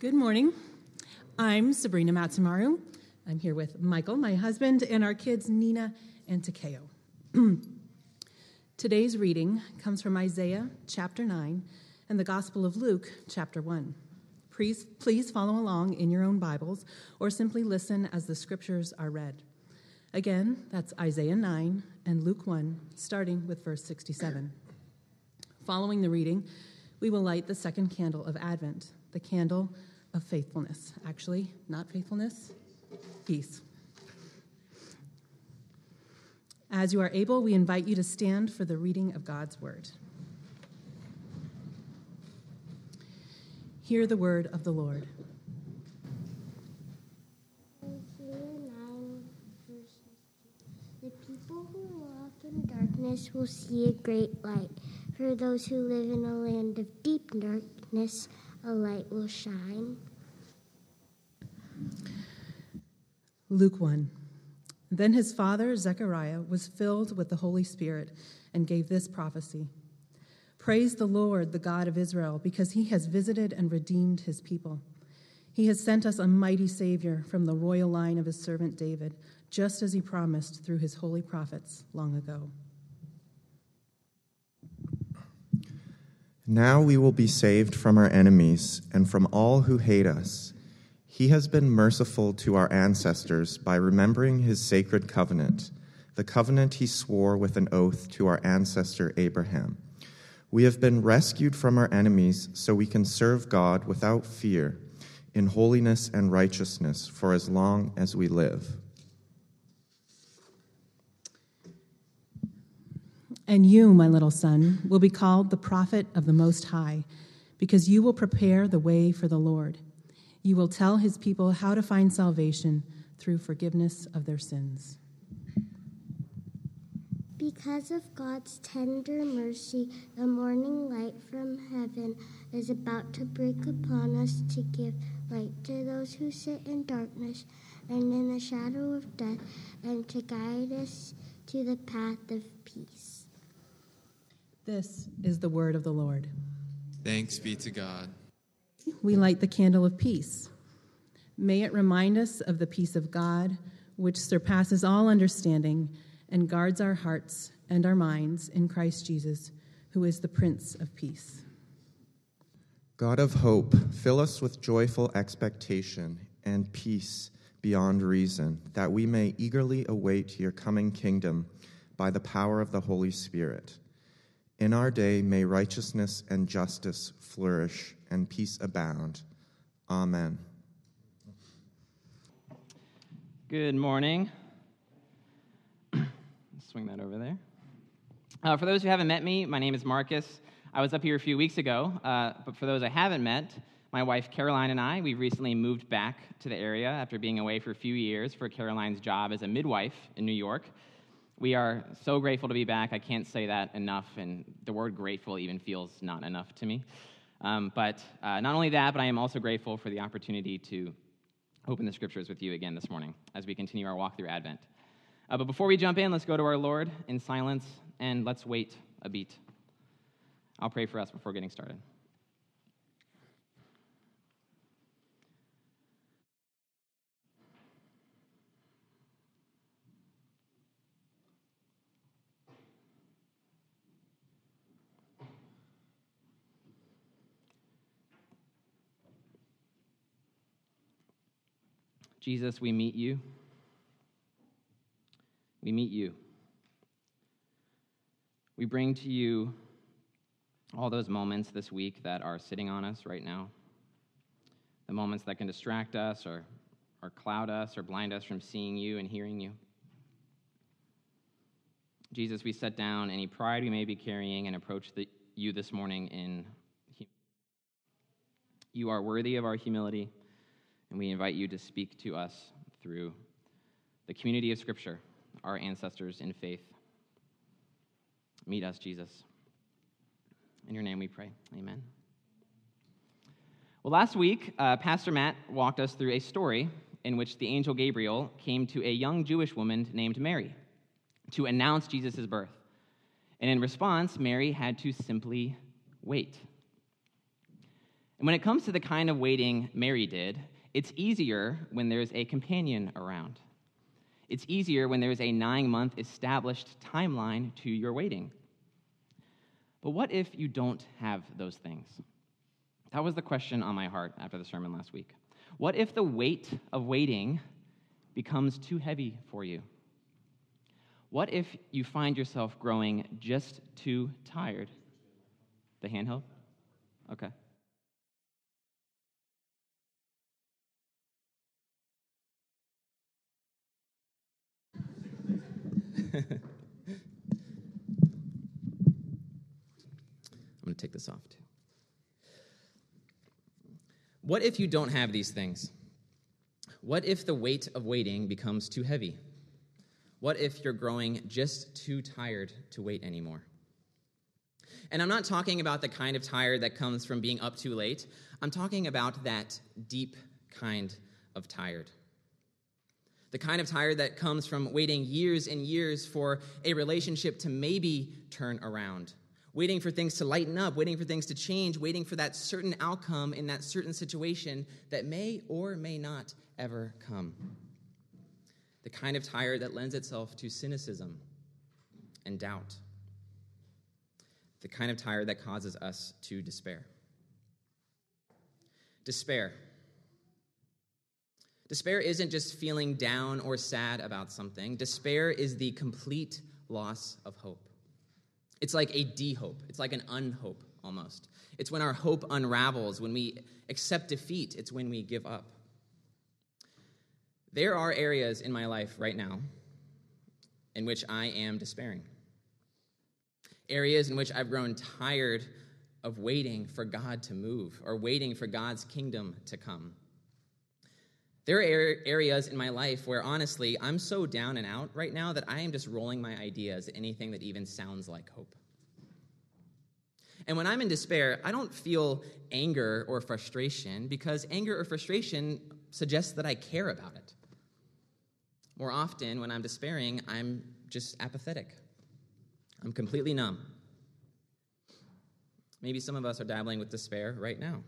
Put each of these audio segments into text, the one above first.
Good morning. I'm Sabrina Matsumaru. I'm here with Michael, my husband, and our kids Nina and Takeo. Today's reading comes from Isaiah chapter 9 and the Gospel of Luke chapter 1. Please, please follow along in your own Bibles or simply listen as the scriptures are read. Again, that's Isaiah 9 and Luke 1, starting with verse 67. Following the reading, we will light the second candle of Advent, the candle of faithfulness. Actually, not faithfulness, peace. As you are able, we invite you to stand for the reading of God's word. Hear the word of the Lord. The people who walk in darkness will see a great light. For those who live in a land of deep darkness, a light will shine. Luke 1. Then his father, Zechariah, was filled with the Holy Spirit and gave this prophecy Praise the Lord, the God of Israel, because he has visited and redeemed his people. He has sent us a mighty Savior from the royal line of his servant David, just as he promised through his holy prophets long ago. Now we will be saved from our enemies and from all who hate us. He has been merciful to our ancestors by remembering his sacred covenant, the covenant he swore with an oath to our ancestor Abraham. We have been rescued from our enemies so we can serve God without fear, in holiness and righteousness for as long as we live. And you, my little son, will be called the prophet of the Most High, because you will prepare the way for the Lord. You will tell his people how to find salvation through forgiveness of their sins. Because of God's tender mercy, the morning light from heaven is about to break upon us to give light to those who sit in darkness and in the shadow of death, and to guide us to the path of peace. This is the word of the Lord. Thanks be to God. We light the candle of peace. May it remind us of the peace of God, which surpasses all understanding and guards our hearts and our minds in Christ Jesus, who is the Prince of Peace. God of hope, fill us with joyful expectation and peace beyond reason, that we may eagerly await your coming kingdom by the power of the Holy Spirit. In our day, may righteousness and justice flourish and peace abound. Amen. Good morning. Swing that over there. Uh, for those who haven't met me, my name is Marcus. I was up here a few weeks ago, uh, but for those I haven't met, my wife Caroline and I—we've recently moved back to the area after being away for a few years for Caroline's job as a midwife in New York. We are so grateful to be back. I can't say that enough, and the word grateful even feels not enough to me. Um, but uh, not only that, but I am also grateful for the opportunity to open the scriptures with you again this morning as we continue our walk through Advent. Uh, but before we jump in, let's go to our Lord in silence and let's wait a beat. I'll pray for us before getting started. Jesus, we meet you. We meet you. We bring to you all those moments this week that are sitting on us right now. The moments that can distract us or, or cloud us or blind us from seeing you and hearing you. Jesus, we set down any pride we may be carrying and approach the, you this morning in you are worthy of our humility and we invite you to speak to us through the community of Scripture, our ancestors in faith. Meet us, Jesus. In your name we pray. Amen. Well, last week, uh, Pastor Matt walked us through a story in which the angel Gabriel came to a young Jewish woman named Mary to announce Jesus' birth. And in response, Mary had to simply wait. And when it comes to the kind of waiting Mary did, it's easier when there's a companion around. It's easier when there's a nine month established timeline to your waiting. But what if you don't have those things? That was the question on my heart after the sermon last week. What if the weight of waiting becomes too heavy for you? What if you find yourself growing just too tired? The handheld? Okay. I'm going to take this off too. What if you don't have these things? What if the weight of waiting becomes too heavy? What if you're growing just too tired to wait anymore? And I'm not talking about the kind of tired that comes from being up too late. I'm talking about that deep kind of tired. The kind of tired that comes from waiting years and years for a relationship to maybe turn around, waiting for things to lighten up, waiting for things to change, waiting for that certain outcome in that certain situation that may or may not ever come. The kind of tired that lends itself to cynicism and doubt. The kind of tired that causes us to despair. Despair Despair isn't just feeling down or sad about something, despair is the complete loss of hope. It's like a de hope, it's like an unhope almost. It's when our hope unravels, when we accept defeat, it's when we give up. There are areas in my life right now in which I am despairing. Areas in which I've grown tired of waiting for God to move or waiting for God's kingdom to come. There are areas in my life where honestly, I'm so down and out right now that I am just rolling my ideas, anything that even sounds like hope. And when I'm in despair, I don't feel anger or frustration because anger or frustration suggests that I care about it. More often, when I'm despairing, I'm just apathetic. I'm completely numb. Maybe some of us are dabbling with despair right now.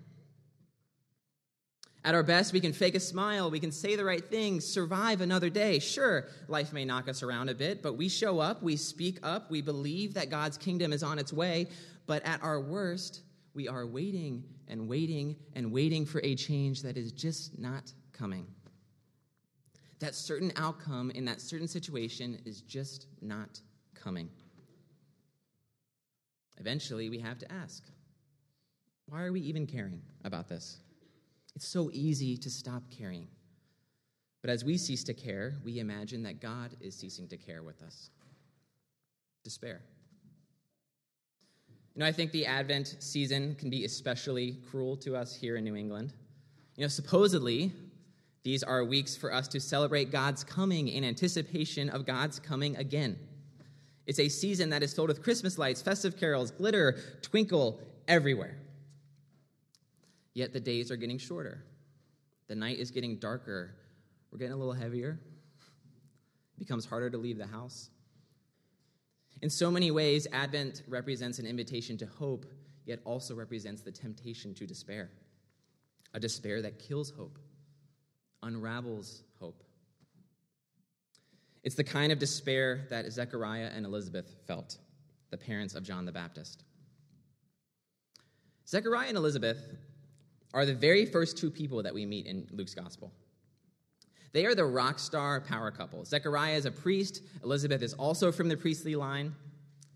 At our best, we can fake a smile, we can say the right things, survive another day. Sure, life may knock us around a bit, but we show up, we speak up, we believe that God's kingdom is on its way. But at our worst, we are waiting and waiting and waiting for a change that is just not coming. That certain outcome in that certain situation is just not coming. Eventually, we have to ask why are we even caring about this? It's so easy to stop caring. But as we cease to care, we imagine that God is ceasing to care with us. Despair. You know, I think the Advent season can be especially cruel to us here in New England. You know, supposedly, these are weeks for us to celebrate God's coming in anticipation of God's coming again. It's a season that is filled with Christmas lights, festive carols, glitter, twinkle everywhere. Yet the days are getting shorter. The night is getting darker. We're getting a little heavier. It becomes harder to leave the house. In so many ways, Advent represents an invitation to hope, yet also represents the temptation to despair. A despair that kills hope, unravels hope. It's the kind of despair that Zechariah and Elizabeth felt, the parents of John the Baptist. Zechariah and Elizabeth are the very first two people that we meet in Luke's gospel. They are the rock star power couple. Zechariah is a priest, Elizabeth is also from the priestly line.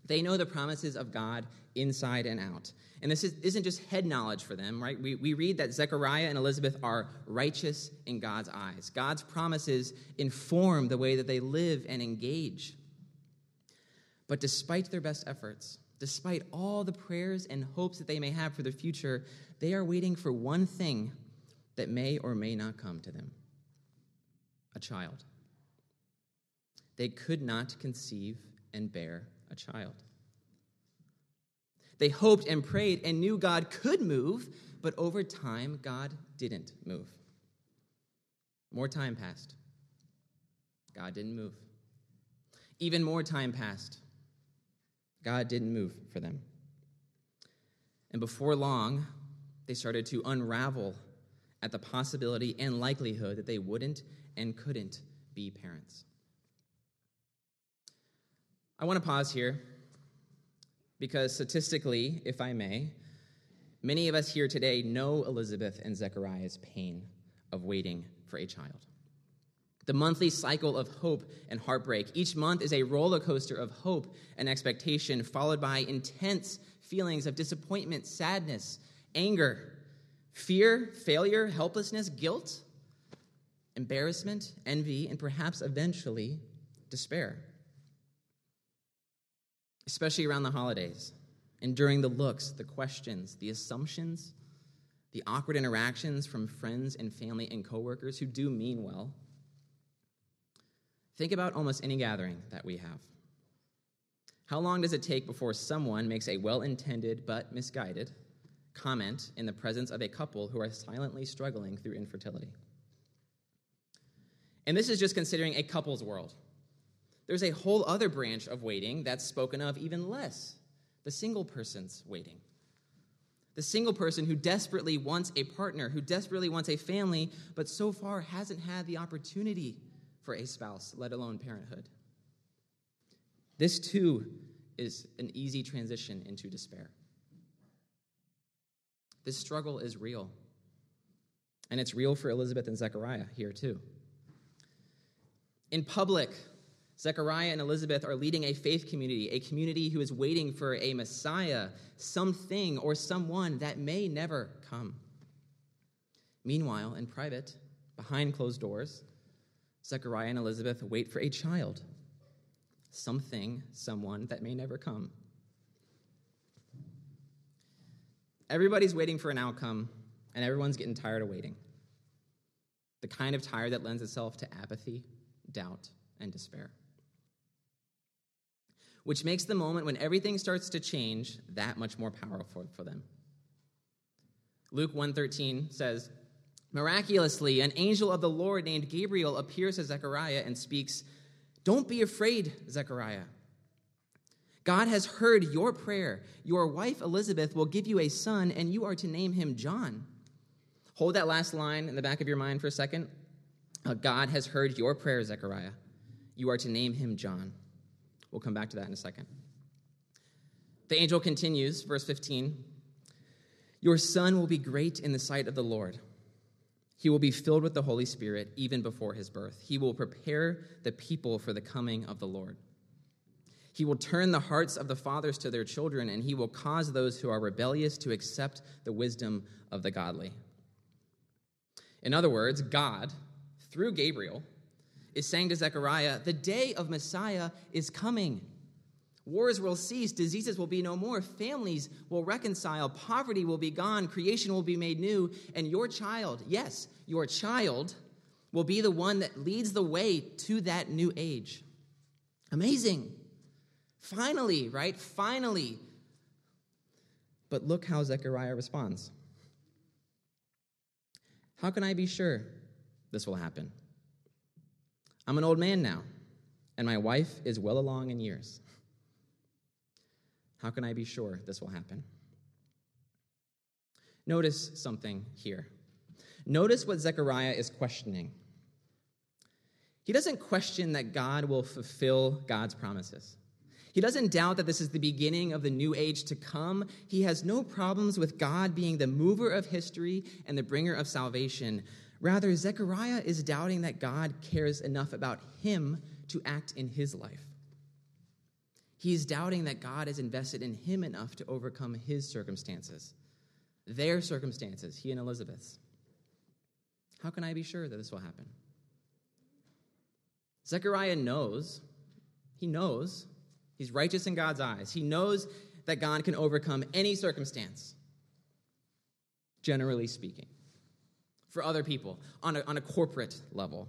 They know the promises of God inside and out. And this is, not just head knowledge for them, right? We, we read that Zechariah and Elizabeth are righteous in God's eyes. God's promises inform the way that they live and engage. But despite their best efforts, despite all the prayers and hopes that they may have for the future, they are waiting for one thing that may or may not come to them a child. They could not conceive and bear a child. They hoped and prayed and knew God could move, but over time, God didn't move. More time passed. God didn't move. Even more time passed. God didn't move for them. And before long, They started to unravel at the possibility and likelihood that they wouldn't and couldn't be parents. I want to pause here because statistically, if I may, many of us here today know Elizabeth and Zechariah's pain of waiting for a child. The monthly cycle of hope and heartbreak. Each month is a roller coaster of hope and expectation, followed by intense feelings of disappointment, sadness, anger, fear, failure, helplessness, guilt, embarrassment, envy, and perhaps eventually despair. Especially around the holidays and during the looks, the questions, the assumptions, the awkward interactions from friends and family and coworkers who do mean well. Think about almost any gathering that we have. How long does it take before someone makes a well intended but misguided comment in the presence of a couple who are silently struggling through infertility? And this is just considering a couple's world. There's a whole other branch of waiting that's spoken of even less the single person's waiting. The single person who desperately wants a partner, who desperately wants a family, but so far hasn't had the opportunity for a spouse, let alone parenthood. This too is an easy transition into despair. This struggle is real. And it's real for Elizabeth and Zechariah here too. In public, Zechariah and Elizabeth are leading a faith community, a community who is waiting for a Messiah, something or someone that may never come. Meanwhile, in private, behind closed doors, Zechariah and Elizabeth wait for a child, something, someone that may never come. Everybody's waiting for an outcome, and everyone's getting tired of waiting. The kind of tired that lends itself to apathy, doubt, and despair. Which makes the moment when everything starts to change that much more powerful for them. Luke 1:13 says, Miraculously, an angel of the Lord named Gabriel appears to Zechariah and speaks, Don't be afraid, Zechariah. God has heard your prayer. Your wife Elizabeth will give you a son, and you are to name him John. Hold that last line in the back of your mind for a second. Uh, God has heard your prayer, Zechariah. You are to name him John. We'll come back to that in a second. The angel continues, verse 15 Your son will be great in the sight of the Lord. He will be filled with the Holy Spirit even before his birth. He will prepare the people for the coming of the Lord. He will turn the hearts of the fathers to their children, and he will cause those who are rebellious to accept the wisdom of the godly. In other words, God, through Gabriel, is saying to Zechariah, The day of Messiah is coming. Wars will cease, diseases will be no more, families will reconcile, poverty will be gone, creation will be made new, and your child, yes, your child, will be the one that leads the way to that new age. Amazing. Finally, right? Finally. But look how Zechariah responds. How can I be sure this will happen? I'm an old man now, and my wife is well along in years. How can I be sure this will happen? Notice something here. Notice what Zechariah is questioning. He doesn't question that God will fulfill God's promises. He doesn't doubt that this is the beginning of the new age to come. He has no problems with God being the mover of history and the bringer of salvation. Rather, Zechariah is doubting that God cares enough about him to act in his life. He's doubting that God is invested in him enough to overcome his circumstances, their circumstances, he and Elizabeth's. How can I be sure that this will happen? Zechariah knows, he knows, he's righteous in God's eyes. He knows that God can overcome any circumstance, generally speaking, for other people on a, on a corporate level.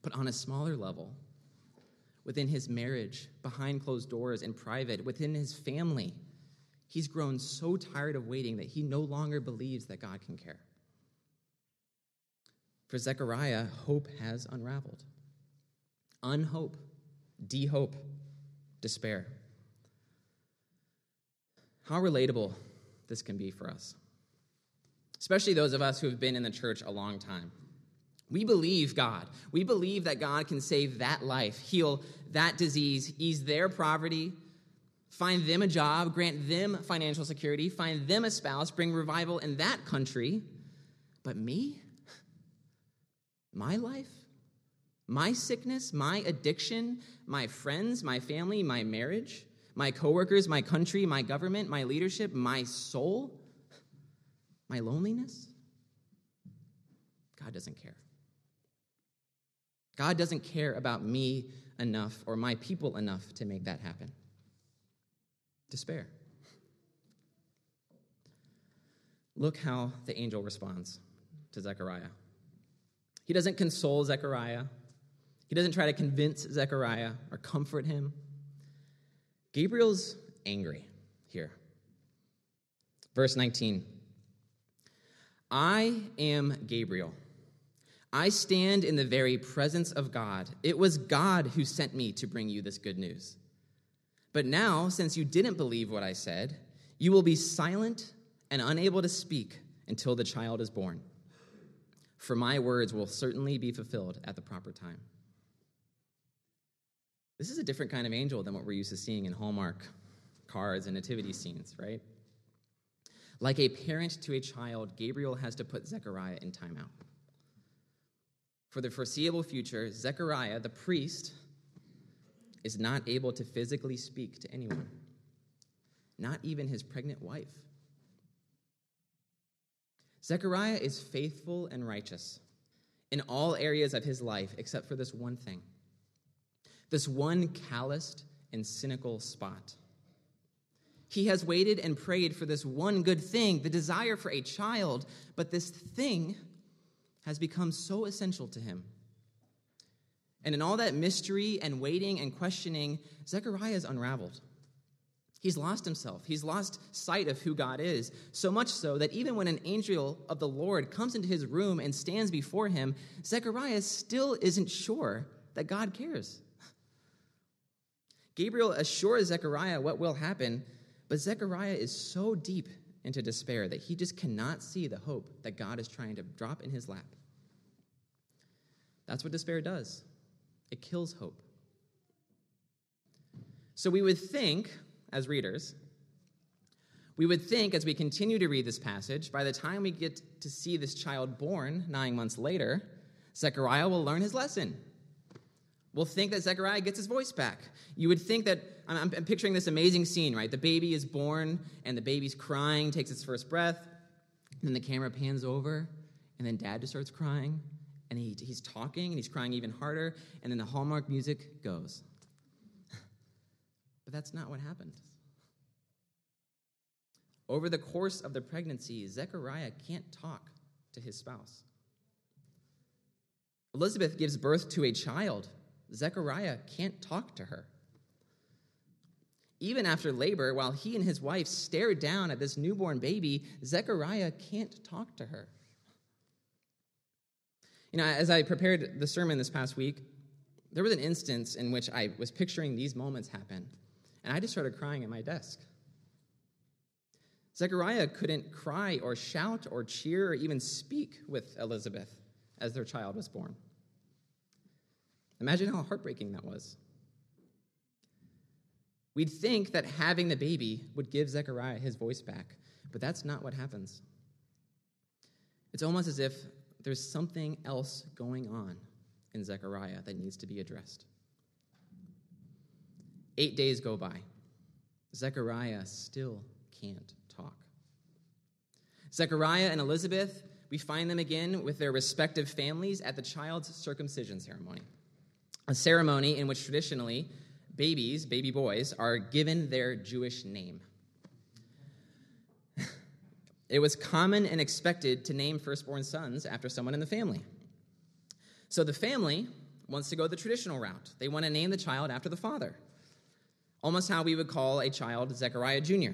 But on a smaller level, within his marriage, behind closed doors, in private, within his family. He's grown so tired of waiting that he no longer believes that God can care. For Zechariah, hope has unraveled. Unhope, de-hope, despair. How relatable this can be for us. especially those of us who have been in the church a long time. We believe God. We believe that God can save that life, heal that disease, ease their poverty, find them a job, grant them financial security, find them a spouse, bring revival in that country. But me? My life? My sickness, my addiction, my friends, my family, my marriage, my coworkers, my country, my government, my leadership, my soul, my loneliness? God doesn't care. God doesn't care about me enough or my people enough to make that happen. Despair. Look how the angel responds to Zechariah. He doesn't console Zechariah. He doesn't try to convince Zechariah or comfort him. Gabriel's angry here. Verse 19 I am Gabriel. I stand in the very presence of God. It was God who sent me to bring you this good news. But now, since you didn't believe what I said, you will be silent and unable to speak until the child is born. For my words will certainly be fulfilled at the proper time. This is a different kind of angel than what we're used to seeing in Hallmark cards and nativity scenes, right? Like a parent to a child, Gabriel has to put Zechariah in timeout. For the foreseeable future, Zechariah, the priest, is not able to physically speak to anyone, not even his pregnant wife. Zechariah is faithful and righteous in all areas of his life except for this one thing, this one calloused and cynical spot. He has waited and prayed for this one good thing, the desire for a child, but this thing has become so essential to him. And in all that mystery and waiting and questioning, Zechariah is unraveled. He's lost himself. He's lost sight of who God is, so much so that even when an angel of the Lord comes into his room and stands before him, Zechariah still isn't sure that God cares. Gabriel assures Zechariah what will happen, but Zechariah is so deep into despair that he just cannot see the hope that God is trying to drop in his lap. That's what despair does it kills hope. So we would think, as readers, we would think as we continue to read this passage, by the time we get to see this child born nine months later, Zechariah will learn his lesson. We'll think that Zechariah gets his voice back. You would think that, I'm, I'm, picturing this amazing scene, right? The baby is born, and the baby's crying, takes its first breath, and then the camera pans over, and then dad just starts crying, and he, he's talking, and he's crying even harder, and then the Hallmark music goes. but that's not what happened. Over the course of the pregnancy, Zechariah can't talk to his spouse. Elizabeth gives birth to a child Zechariah can't talk to her. Even after labor, while he and his wife stare down at this newborn baby, Zechariah can't talk to her. You know, as I prepared the sermon this past week, there was an instance in which I was picturing these moments happen, and I just started crying at my desk. Zechariah couldn't cry or shout or cheer or even speak with Elizabeth as their child was born. Imagine how heartbreaking that was. We'd think that having the baby would give Zechariah his voice back, but that's not what happens. It's almost as if there's something else going on in Zechariah that needs to be addressed. Eight days go by. Zechariah still can't talk. Zechariah and Elizabeth, we find them again with their respective families at the child's circumcision ceremony a ceremony in which traditionally babies, baby boys, are given their Jewish name. it was common and expected to name firstborn sons after someone in the family. So the family wants to go the traditional route. They want to name the child after the father, almost how we would call a child Zechariah Jr.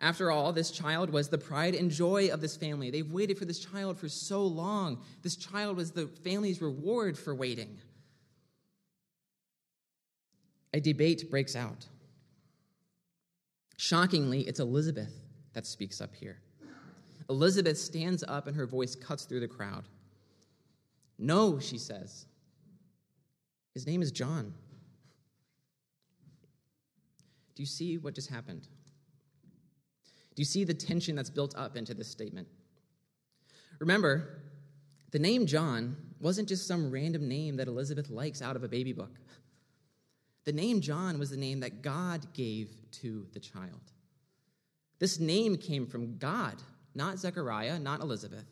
After all, this child was the pride and joy of this family. They've waited for this child for so long. This child was the family's reward for waiting a debate breaks out. Shockingly, it's Elizabeth that speaks up here. Elizabeth stands up and her voice cuts through the crowd. No, she says. His name is John. Do you see what just happened? Do you see the tension that's built up into this statement? Remember, the name John wasn't just some random name that Elizabeth likes out of a baby book. The name John was the name that God gave to the child. This name came from God, not Zechariah, not Elizabeth.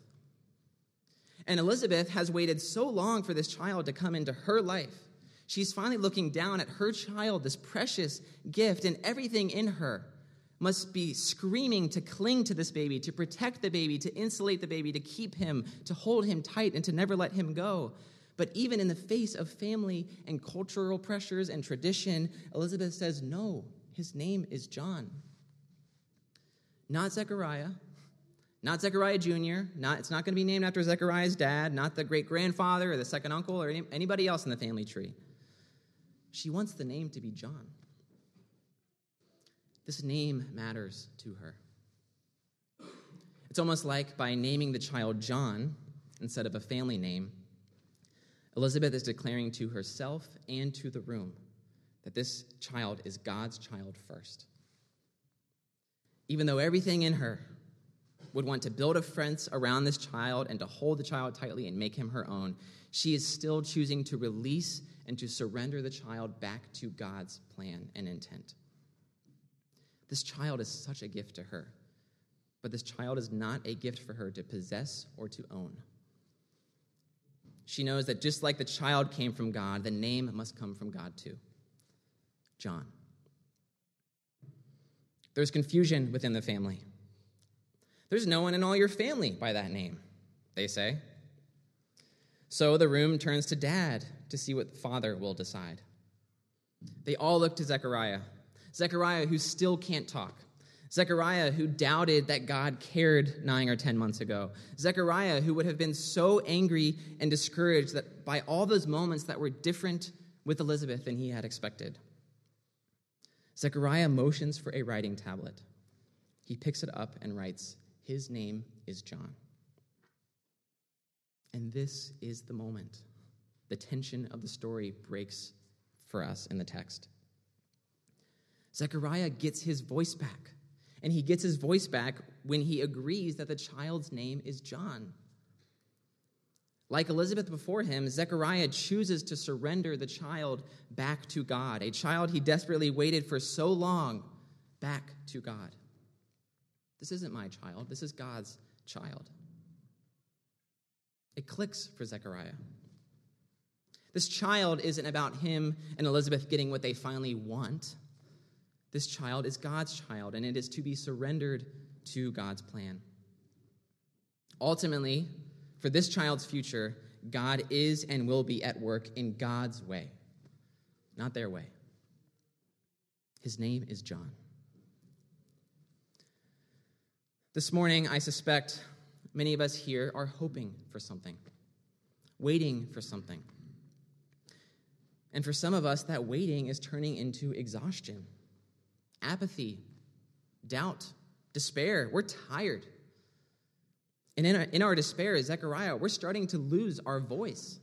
And Elizabeth has waited so long for this child to come into her life. She's finally looking down at her child, this precious gift, and everything in her must be screaming to cling to this baby, to protect the baby, to insulate the baby, to keep him, to hold him tight, and to never let him go. But even in the face of family and cultural pressures and tradition, Elizabeth says, No, his name is John. Not Zechariah, not Zechariah Jr., not, it's not going to be named after Zechariah's dad, not the great grandfather or the second uncle or any, anybody else in the family tree. She wants the name to be John. This name matters to her. It's almost like by naming the child John instead of a family name, Elizabeth is declaring to herself and to the room that this child is God's child first. Even though everything in her would want to build a fence around this child and to hold the child tightly and make him her own, she is still choosing to release and to surrender the child back to God's plan and intent. This child is such a gift to her, but this child is not a gift for her to possess or to own. She knows that just like the child came from God, the name must come from God too John. There's confusion within the family. There's no one in all your family by that name, they say. So the room turns to dad to see what father will decide. They all look to Zechariah, Zechariah who still can't talk. Zechariah, who doubted that God cared nine or ten months ago. Zechariah, who would have been so angry and discouraged that by all those moments that were different with Elizabeth than he had expected. Zechariah motions for a writing tablet. He picks it up and writes, His name is John. And this is the moment. The tension of the story breaks for us in the text. Zechariah gets his voice back, and he gets his voice back when he agrees that the child's name is John. Like Elizabeth before him, Zechariah chooses to surrender the child back to God, a child he desperately waited for so long back to God. This isn't my child, this is God's child. It clicks for Zechariah. This child isn't about him and Elizabeth getting what they finally want. This child is God's child, and it is to be surrendered to God's plan. Ultimately, for this child's future, God is and will be at work in God's way, not their way. His name is John. This morning, I suspect many of us here are hoping for something, waiting for something. And for some of us, that waiting is turning into exhaustion, apathy, doubt, despair. We're tired. And in our, in our despair, Zechariah, we're starting to lose our voice.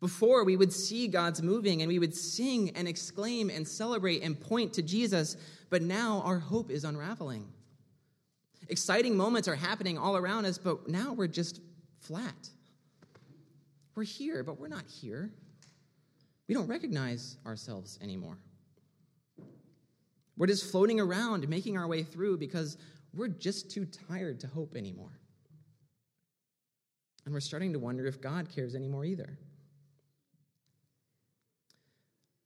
Before, we would see God's moving and we would sing and exclaim and celebrate and point to Jesus, but now our hope is unraveling. Exciting moments are happening all around us, but now we're just flat. We're here, but we're not here. We don't recognize ourselves anymore. We're just floating around, making our way through because we're just too tired to hope anymore. And we're starting to wonder if God cares anymore either.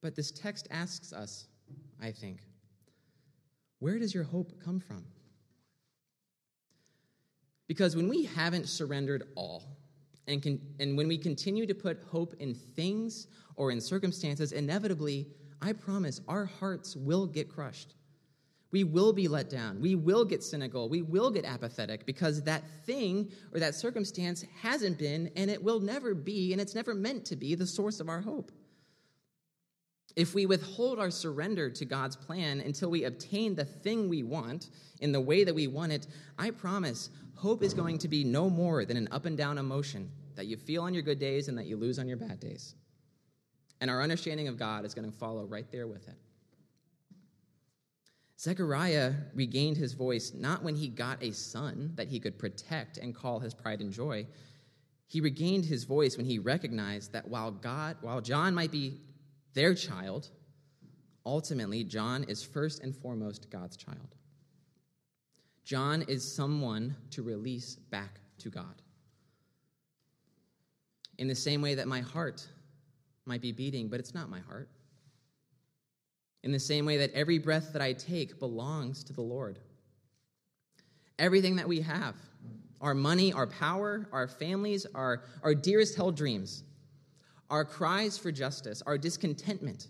But this text asks us, I think, where does your hope come from? Because when we haven't surrendered all, and, and when we continue to put hope in things or in circumstances, inevitably, I promise, our hearts will get crushed. We will be let down. We will get cynical. We will get apathetic because that thing or that circumstance hasn't been and it will never be and it's never meant to be the source of our hope. if we withhold our surrender to God's plan until we obtain the thing we want in the way that we want it, I promise hope is going to be no more than an up and down emotion that you feel on your good days and that you lose on your bad days. And our understanding of God is going to follow right there with it. Zechariah regained his voice not when he got a son that he could protect and call his pride and joy. He regained his voice when he recognized that while God, while John might be their child, ultimately, John is first and foremost God's child. John is someone to release back to God. In the same way that my heart might be beating, but it's not my heart. In the same way that every breath that I take belongs to the Lord. Everything that we have, our money, our power, our families, our, our dearest held dreams, our cries for justice, our discontentment,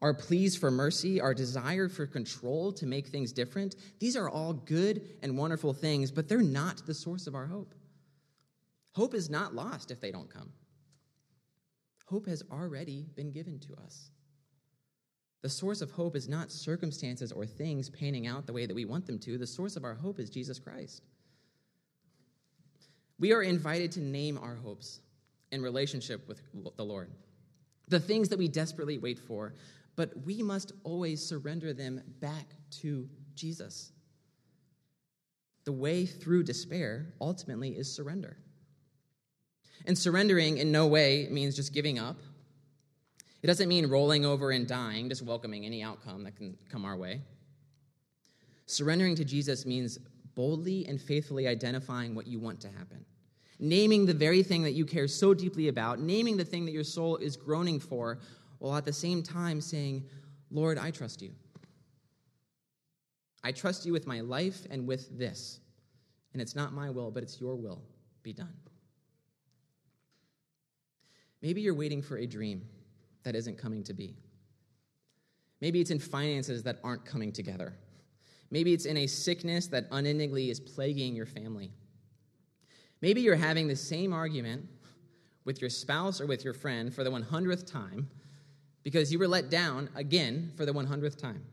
our pleas for mercy, our desire for control to make things different, these are all good and wonderful things, but they're not the source of our hope. Hope is not lost if they don't come. Hope has already been given to us. The source of hope is not circumstances or things panning out the way that we want them to. The source of our hope is Jesus Christ. We are invited to name our hopes in relationship with the Lord, the things that we desperately wait for, but we must always surrender them back to Jesus. The way through despair ultimately is surrender. And surrendering in no way means just giving up. It doesn't mean rolling over and dying, just welcoming any outcome that can come our way. Surrendering to Jesus means boldly and faithfully identifying what you want to happen naming the very thing that you care so deeply about, naming the thing that your soul is groaning for, while at the same time saying, Lord, I trust you. I trust you with my life and with this. And it's not my will, but it's your will. Be done. Maybe you're waiting for a dream that isn't coming to be. Maybe it's in finances that aren't coming together. Maybe it's in a sickness that unendingly is plaguing your family. Maybe you're having the same argument with your spouse or with your friend for the 100th time because you were let down again for the 100th time.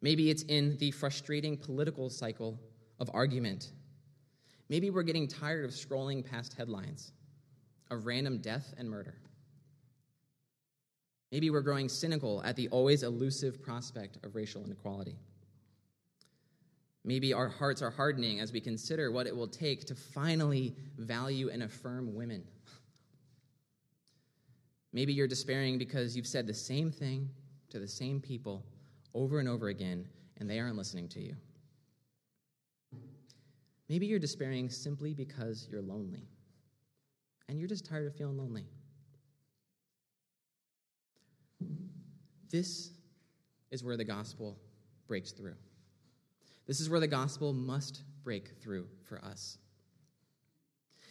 Maybe it's in the frustrating political cycle of argument. Maybe we're getting tired of scrolling past headlines of random death and murder. Maybe we're growing cynical at the always elusive prospect of racial inequality. Maybe our hearts are hardening as we consider what it will take to finally value and affirm women. Maybe you're despairing because you've said the same thing to the same people over and over again, and they aren't listening to you. Maybe you're despairing simply because you're lonely, and you're just tired of feeling lonely. This is where the gospel breaks through. This is where the gospel must break through for us.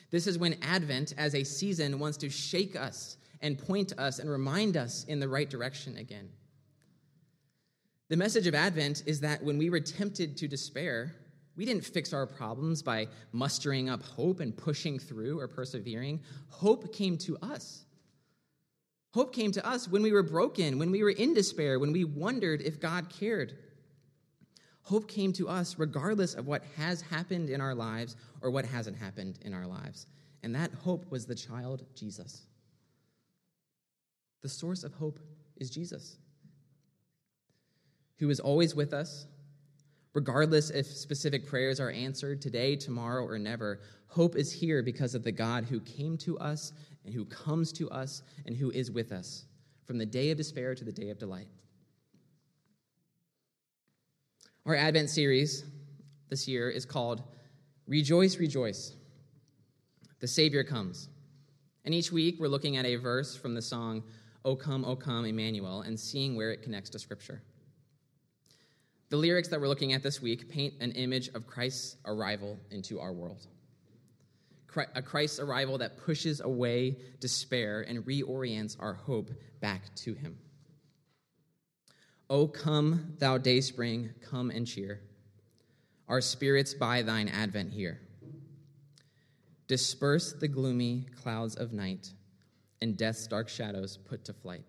This is when Advent, as a season, wants to shake us and point us and remind us in the right direction again. The message of Advent is that when we were tempted to despair, we didn't fix our problems by mustering up hope and pushing through or persevering. Hope came to us. Hope came to us when we were broken, when we were in despair, when we wondered if God cared. Hope came to us regardless of what has happened in our lives or what hasn't happened in our lives. And that hope was the child Jesus. The source of hope is Jesus, who is always with us, regardless if specific prayers are answered today, tomorrow, or never. Hope is here because of the God who came to us and who comes to us and who is with us from the day of despair to the day of delight. Our Advent series this year is called Rejoice, Rejoice. The Savior comes. And each week we're looking at a verse from the song, O Come, O Come, Emmanuel, and seeing where it connects to Scripture. The lyrics that we're looking at this week paint an image of Christ's arrival into our world. A Christ's arrival that pushes away despair and reorients our hope back to Him. O come, thou dayspring, come and cheer our spirits by thine advent here. Disperse the gloomy clouds of night and death's dark shadows put to flight.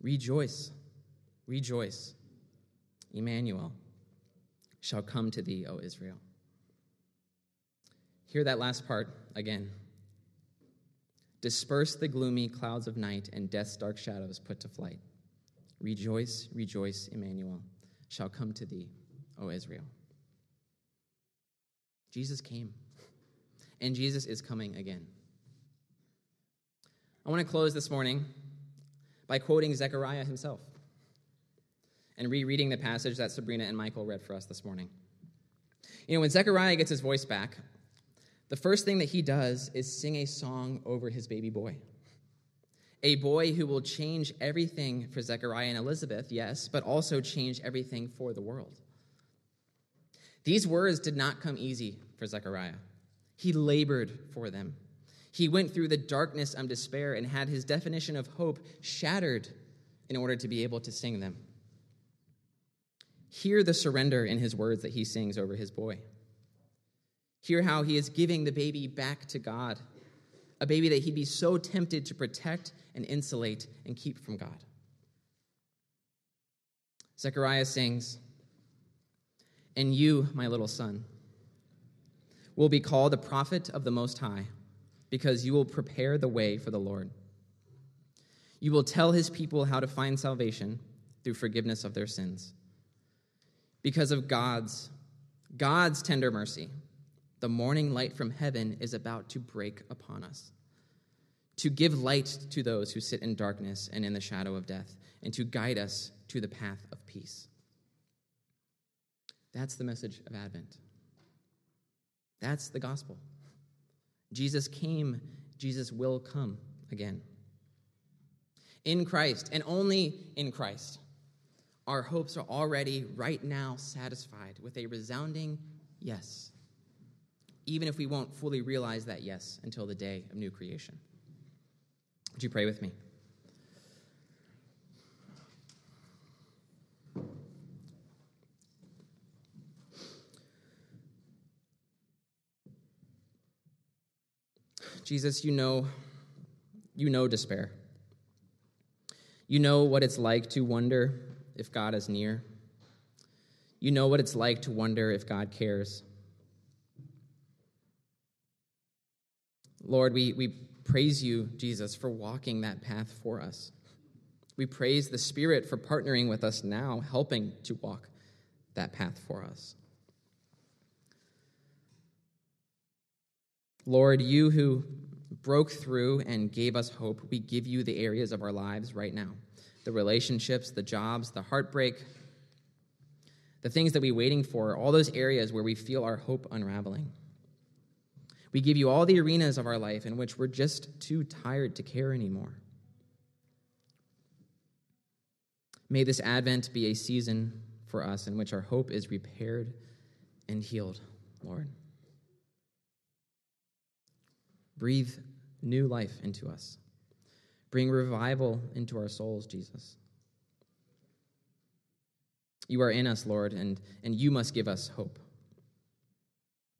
Rejoice, rejoice. Emmanuel shall come to thee, O Israel. Hear that last part again. Disperse the gloomy clouds of night and death's dark shadows put to flight. Rejoice, rejoice, Emmanuel shall come to thee, O Israel. Jesus came, and Jesus is coming again. I want to close this morning by quoting Zechariah himself and rereading the passage that Sabrina and Michael read for us this morning. You know, when Zechariah gets his voice back, the first thing that he does is sing a song over his baby boy. A boy who will change everything for Zechariah and Elizabeth, yes, but also change everything for the world. These words did not come easy for Zechariah. He labored for them. He went through the darkness of despair and had his definition of hope shattered in order to be able to sing them. Hear the surrender in his words that he sings over his boy. Hear how he is giving the baby back to God, a baby that he'd be so tempted to protect and insulate and keep from God. Zechariah sings, And you, my little son, will be called the prophet of the Most High because you will prepare the way for the Lord. You will tell his people how to find salvation through forgiveness of their sins. Because of God's God's tender mercy, the morning light from heaven is about to break upon us. To give light to those who sit in darkness and in the shadow of death, and to guide us to the path of peace. That's the message of Advent. That's the gospel. Jesus came, Jesus will come again. In Christ, and only in Christ, our hopes are already right now satisfied with a resounding yes, even if we won't fully realize that yes until the day of new creation. Would you pray with me? Jesus, you know, you know despair. You know what it's like to wonder if God is near. You know what it's like to wonder if God cares. Lord, we, we praise you, Jesus, for walking that path for us. We praise the Spirit for partnering with us now, helping to walk that path for us. Lord, you who broke through and gave us hope, we give you the areas of our lives right now the relationships, the jobs, the heartbreak, the things that we're waiting for, all those areas where we feel our hope unraveling. We give you all the arenas of our life in which we're just too tired to care anymore. May this Advent be a season for us in which our hope is repaired and healed, Lord. Breathe new life into us. Bring revival into our souls, Jesus. You are in us, Lord, and, and you must give us hope,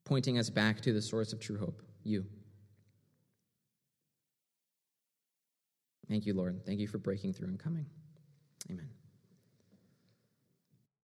pointing us back to the source of true hope, you. Thank you, Lord. Thank you for breaking through and coming. Amen.